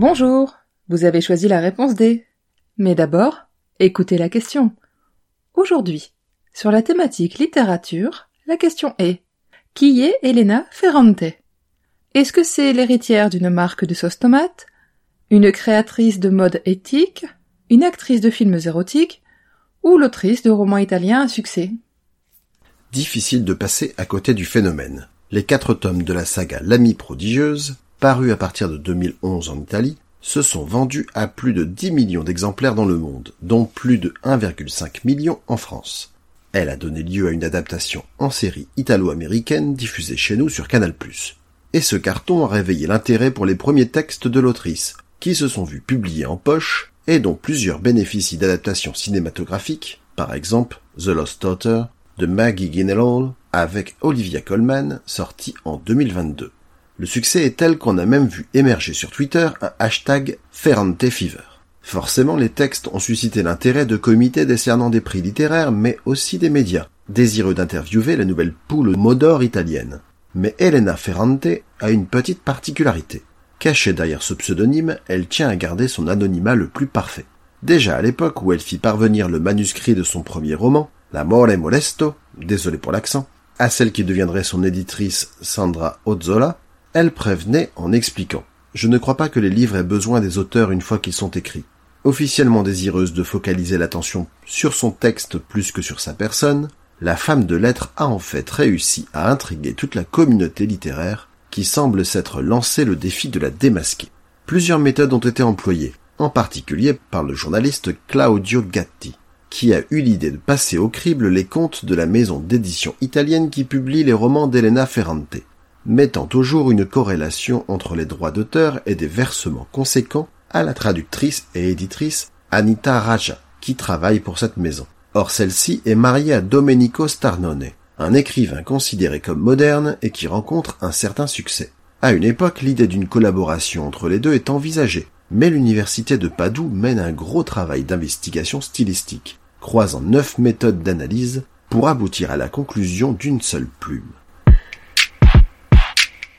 Bonjour, vous avez choisi la réponse D. Mais d'abord, écoutez la question. Aujourd'hui, sur la thématique littérature, la question est Qui est Elena Ferrante? Est-ce que c'est l'héritière d'une marque de sauce tomate? Une créatrice de mode éthique? Une actrice de films érotiques? Ou l'autrice de romans italiens à succès? Difficile de passer à côté du phénomène. Les quatre tomes de la saga L'amie prodigieuse parus à partir de 2011 en Italie, se sont vendus à plus de 10 millions d'exemplaires dans le monde, dont plus de 1,5 million en France. Elle a donné lieu à une adaptation en série italo-américaine diffusée chez nous sur Canal+. Et ce carton a réveillé l'intérêt pour les premiers textes de l'autrice, qui se sont vus publiés en poche et dont plusieurs bénéficient d'adaptations cinématographiques, par exemple The Lost Daughter de Maggie Gyllenhaal avec Olivia Colman, sorti en 2022. Le succès est tel qu'on a même vu émerger sur Twitter un hashtag Ferrante Fever. Forcément, les textes ont suscité l'intérêt de comités décernant des prix littéraires, mais aussi des médias, désireux d'interviewer la nouvelle poule Modor italienne. Mais Elena Ferrante a une petite particularité. Cachée derrière ce pseudonyme, elle tient à garder son anonymat le plus parfait. Déjà à l'époque où elle fit parvenir le manuscrit de son premier roman, La More Molesto, désolé pour l'accent, à celle qui deviendrait son éditrice Sandra Ozzola, elle prévenait en expliquant Je ne crois pas que les livres aient besoin des auteurs une fois qu'ils sont écrits. Officiellement désireuse de focaliser l'attention sur son texte plus que sur sa personne, la femme de lettres a en fait réussi à intriguer toute la communauté littéraire qui semble s'être lancé le défi de la démasquer. Plusieurs méthodes ont été employées, en particulier par le journaliste Claudio Gatti, qui a eu l'idée de passer au crible les contes de la maison d'édition italienne qui publie les romans d'Elena Ferrante mettant au jour une corrélation entre les droits d'auteur et des versements conséquents à la traductrice et éditrice Anita Raja, qui travaille pour cette maison. Or celle-ci est mariée à Domenico Starnone, un écrivain considéré comme moderne et qui rencontre un certain succès. À une époque, l'idée d'une collaboration entre les deux est envisagée, mais l'université de Padoue mène un gros travail d'investigation stylistique, croisant neuf méthodes d'analyse pour aboutir à la conclusion d'une seule plume.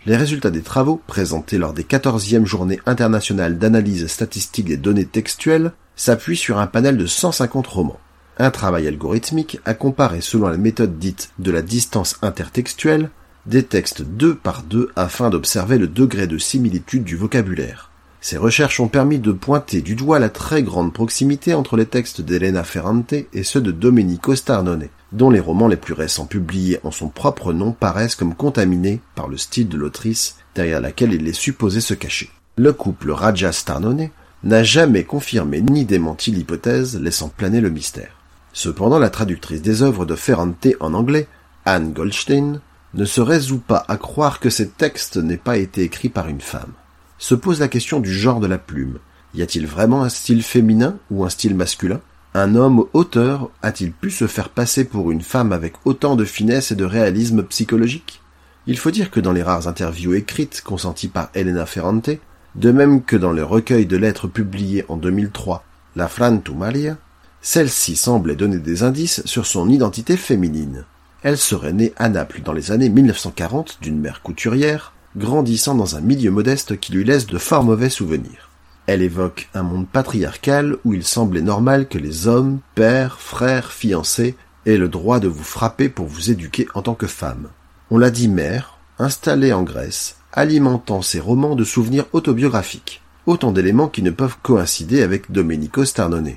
Les résultats des travaux, présentés lors des 14e journées internationales d'analyse statistique des données textuelles, s'appuient sur un panel de 150 romans. Un travail algorithmique a comparé selon la méthode dite de la distance intertextuelle des textes deux par deux afin d'observer le degré de similitude du vocabulaire. Ces recherches ont permis de pointer du doigt la très grande proximité entre les textes d'Elena Ferrante et ceux de Domenico Starnone, dont les romans les plus récents publiés en son propre nom paraissent comme contaminés par le style de l'autrice derrière laquelle il est supposé se cacher. Le couple Raja-Starnone n'a jamais confirmé ni démenti l'hypothèse, laissant planer le mystère. Cependant, la traductrice des œuvres de Ferrante en anglais, Anne Goldstein, ne se résout pas à croire que ces textes n'aient pas été écrits par une femme se pose la question du genre de la plume. Y a-t-il vraiment un style féminin ou un style masculin? Un homme auteur a-t-il pu se faire passer pour une femme avec autant de finesse et de réalisme psychologique? Il faut dire que dans les rares interviews écrites consenties par Elena Ferrante, de même que dans le recueil de lettres publié en 2003, La Frantumalia, celle-ci semblait donner des indices sur son identité féminine. Elle serait née à Naples dans les années 1940 d'une mère couturière, grandissant dans un milieu modeste qui lui laisse de fort mauvais souvenirs. Elle évoque un monde patriarcal où il semblait normal que les hommes, pères, frères, fiancés, aient le droit de vous frapper pour vous éduquer en tant que femme. On l'a dit mère, installée en Grèce, alimentant ses romans de souvenirs autobiographiques, autant d'éléments qui ne peuvent coïncider avec Domenico Starnone.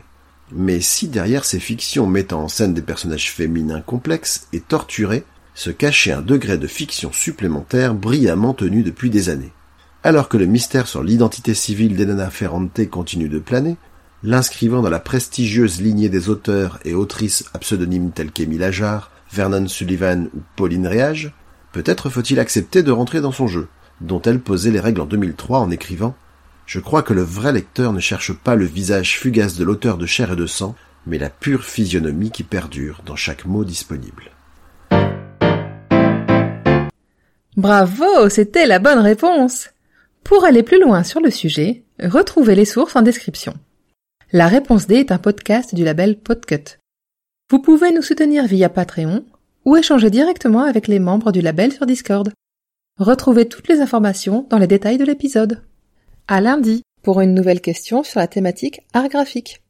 Mais si derrière ces fictions mettant en scène des personnages féminins complexes et torturés, se cachait un degré de fiction supplémentaire brillamment tenu depuis des années. Alors que le mystère sur l'identité civile d'Elena Ferrante continue de planer, l'inscrivant dans la prestigieuse lignée des auteurs et autrices à pseudonymes tels qu'Émile Ajar, Vernon Sullivan ou Pauline Réage, peut-être faut-il accepter de rentrer dans son jeu, dont elle posait les règles en 2003 en écrivant Je crois que le vrai lecteur ne cherche pas le visage fugace de l'auteur de chair et de sang, mais la pure physionomie qui perdure dans chaque mot disponible. Bravo, c'était la bonne réponse. Pour aller plus loin sur le sujet, retrouvez les sources en description. La réponse D est un podcast du label Podcut. Vous pouvez nous soutenir via Patreon ou échanger directement avec les membres du label sur Discord. Retrouvez toutes les informations dans les détails de l'épisode. À lundi pour une nouvelle question sur la thématique art graphique.